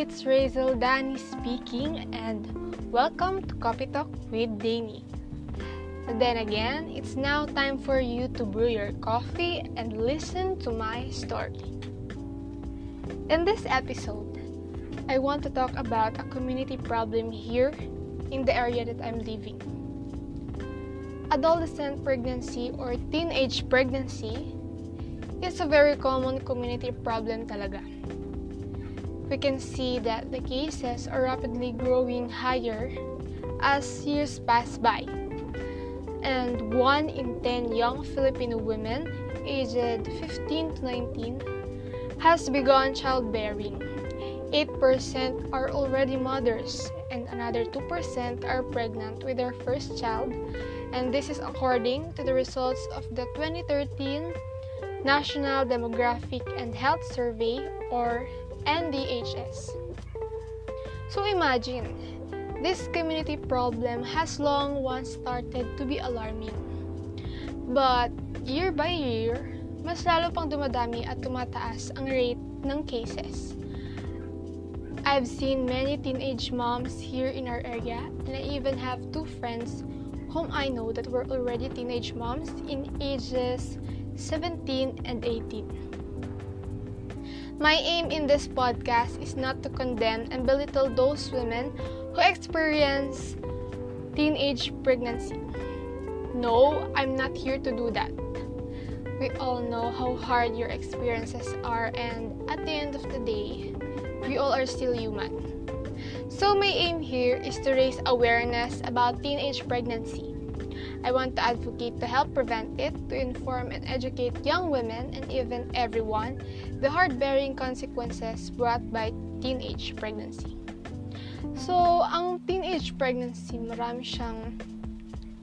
it's Razel Dani speaking, and welcome to Coffee Talk with Dani. Then again, it's now time for you to brew your coffee and listen to my story. In this episode, I want to talk about a community problem here in the area that I'm living. Adolescent pregnancy or teenage pregnancy is a very common community problem talaga. We can see that the cases are rapidly growing higher as years pass by. And 1 in 10 young Filipino women aged 15 to 19 has begun childbearing. 8% are already mothers, and another 2% are pregnant with their first child. And this is according to the results of the 2013 National Demographic and Health Survey or NDHS. So imagine, this community problem has long once started to be alarming. But year by year, mas lalo pang dumadami at tumataas ang rate ng cases. I've seen many teenage moms here in our area, and I even have two friends whom I know that were already teenage moms in ages 17 and 18. My aim in this podcast is not to condemn and belittle those women who experience teenage pregnancy. No, I'm not here to do that. We all know how hard your experiences are, and at the end of the day, we all are still human. So, my aim here is to raise awareness about teenage pregnancy I want to advocate to help prevent it, to inform and educate young women and even everyone the hard-bearing consequences brought by teenage pregnancy. So, ang teenage pregnancy, marami siyang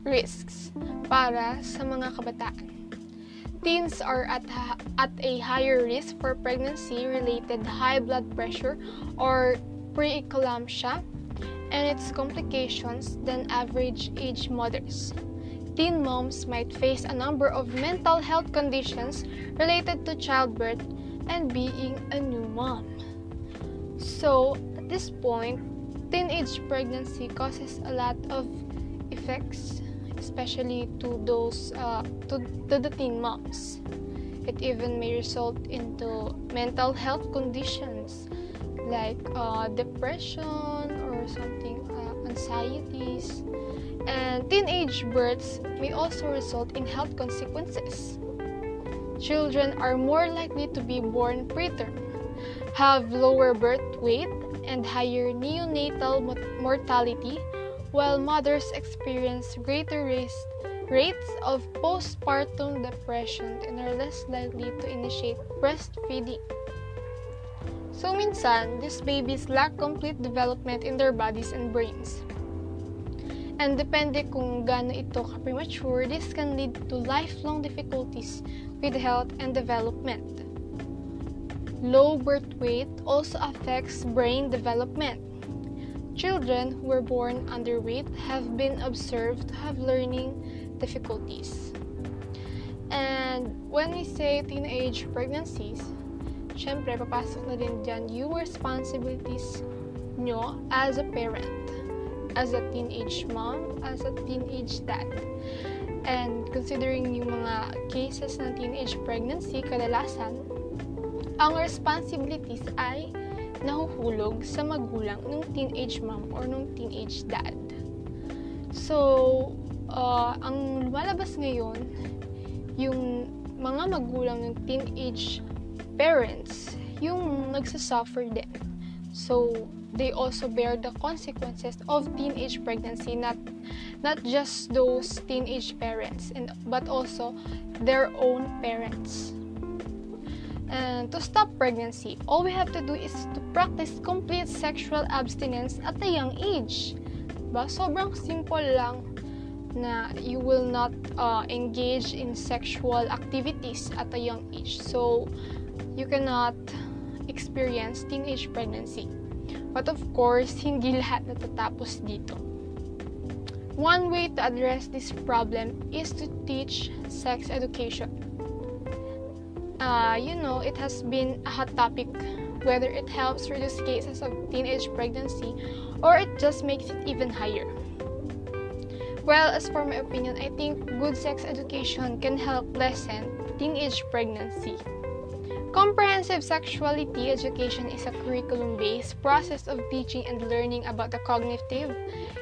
risks para sa mga kabataan. Teens are at, at a higher risk for pregnancy-related high blood pressure or preeclampsia and its complications than average age mothers teen moms might face a number of mental health conditions related to childbirth and being a new mom. So, at this point, teenage pregnancy causes a lot of effects, especially to those uh, to, to the teen moms. It even may result into mental health conditions like uh, depression or something, uh, anxieties, and teenage births may also result in health consequences. Children are more likely to be born preterm, have lower birth weight, and higher neonatal mortality, while mothers experience greater rates of postpartum depression and are less likely to initiate breastfeeding. So minsan, these babies lack complete development in their bodies and brains. And depende kung gaano ito ka-premature, this can lead to lifelong difficulties with health and development. Low birth weight also affects brain development. Children who were born underweight have been observed to have learning difficulties. And when we say teenage pregnancies, syempre papasok na din dyan yung responsibilities nyo as a parent as a teenage mom, as a teenage dad. And considering yung mga cases ng teenage pregnancy, kadalasan, ang responsibilities ay nahuhulog sa magulang ng teenage mom or ng teenage dad. So, uh, ang lumalabas ngayon, yung mga magulang ng teenage parents, yung nagsasuffer din. So, they also bear the consequences of teenage pregnancy not not just those teenage parents and but also their own parents. And to stop pregnancy all we have to do is to practice complete sexual abstinence at a young age. Ba sobrang simple lang na you will not uh, engage in sexual activities at a young age. So you cannot experience teenage pregnancy But of course, hindi lahat natatapos dito. One way to address this problem is to teach sex education. Uh, you know, it has been a hot topic whether it helps reduce cases of teenage pregnancy or it just makes it even higher. Well, as for my opinion, I think good sex education can help lessen teenage pregnancy. Comprehensive sexuality education is a curriculum based process of teaching and learning about the cognitive,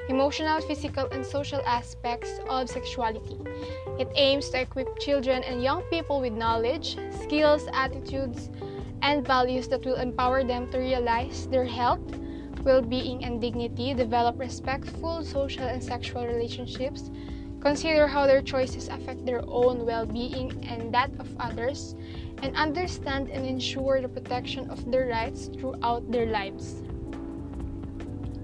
emotional, physical, and social aspects of sexuality. It aims to equip children and young people with knowledge, skills, attitudes, and values that will empower them to realize their health, well being, and dignity, develop respectful social and sexual relationships, consider how their choices affect their own well being and that of others, and understand and ensure the protection of their rights throughout their lives.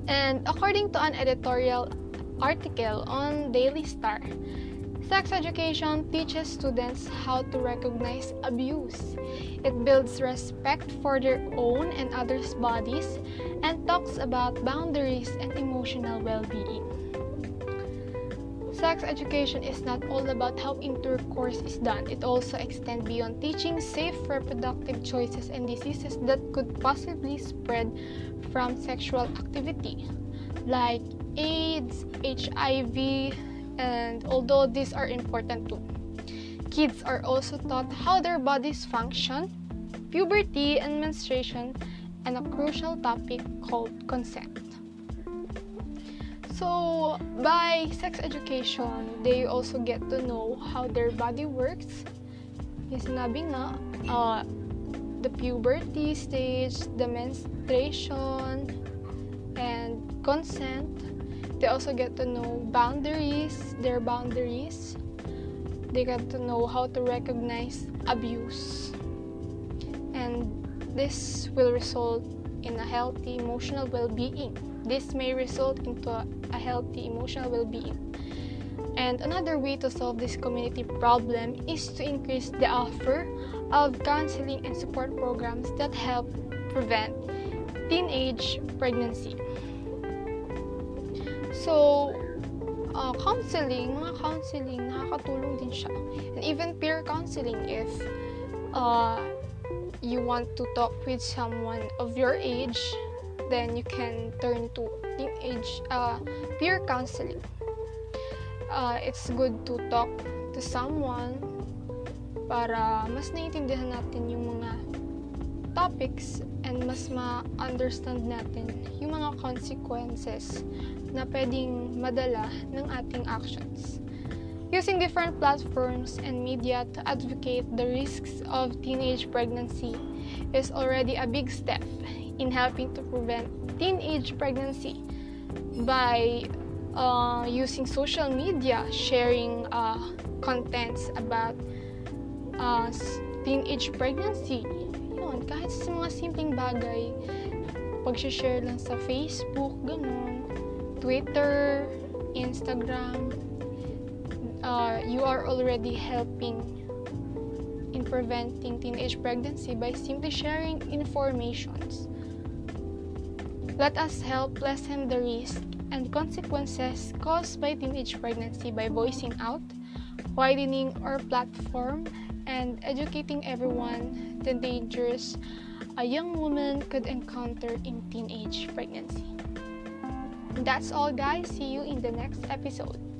And according to an editorial article on Daily Star, Sex education teaches students how to recognize abuse. It builds respect for their own and others' bodies and talks about boundaries and emotional well being. Sex education is not all about how intercourse is done, it also extends beyond teaching safe reproductive choices and diseases that could possibly spread from sexual activity, like AIDS, HIV, and although these are important too. Kids are also taught how their bodies function, puberty and menstruation, and a crucial topic called consent. So, by sex education, they also get to know how their body works. Yung sinabi nga, uh, the puberty stage, the menstruation, and consent. They also get to know boundaries, their boundaries. They get to know how to recognize abuse. And this will result in a healthy emotional well-being. This may result into a, healthy emotional well-being. And another way to solve this community problem is to increase the offer of counseling and support programs that help prevent teenage pregnancy. So, uh, counseling, mga counseling, nakakatulong din siya. And even peer counseling if uh, you want to talk with someone of your age, then you can turn to teenage uh, peer counseling. Uh, it's good to talk to someone para mas naiintindihan natin yung mga topics and mas ma-understand natin yung mga consequences na pwedeng madala ng ating actions. Using different platforms and media to advocate the risks of teenage pregnancy is already a big step in helping to prevent teenage pregnancy by uh, using social media, sharing uh, contents about uh, teenage pregnancy. Yun, kahit sa mga simpleng bagay, pag-share lang sa Facebook, ganun Twitter, Instagram, uh, you are already helping in preventing teenage pregnancy by simply sharing informations. Let us help lessen the risk and consequences caused by teenage pregnancy by voicing out, widening our platform, and educating everyone the dangers a young woman could encounter in teenage pregnancy. That's all, guys. See you in the next episode.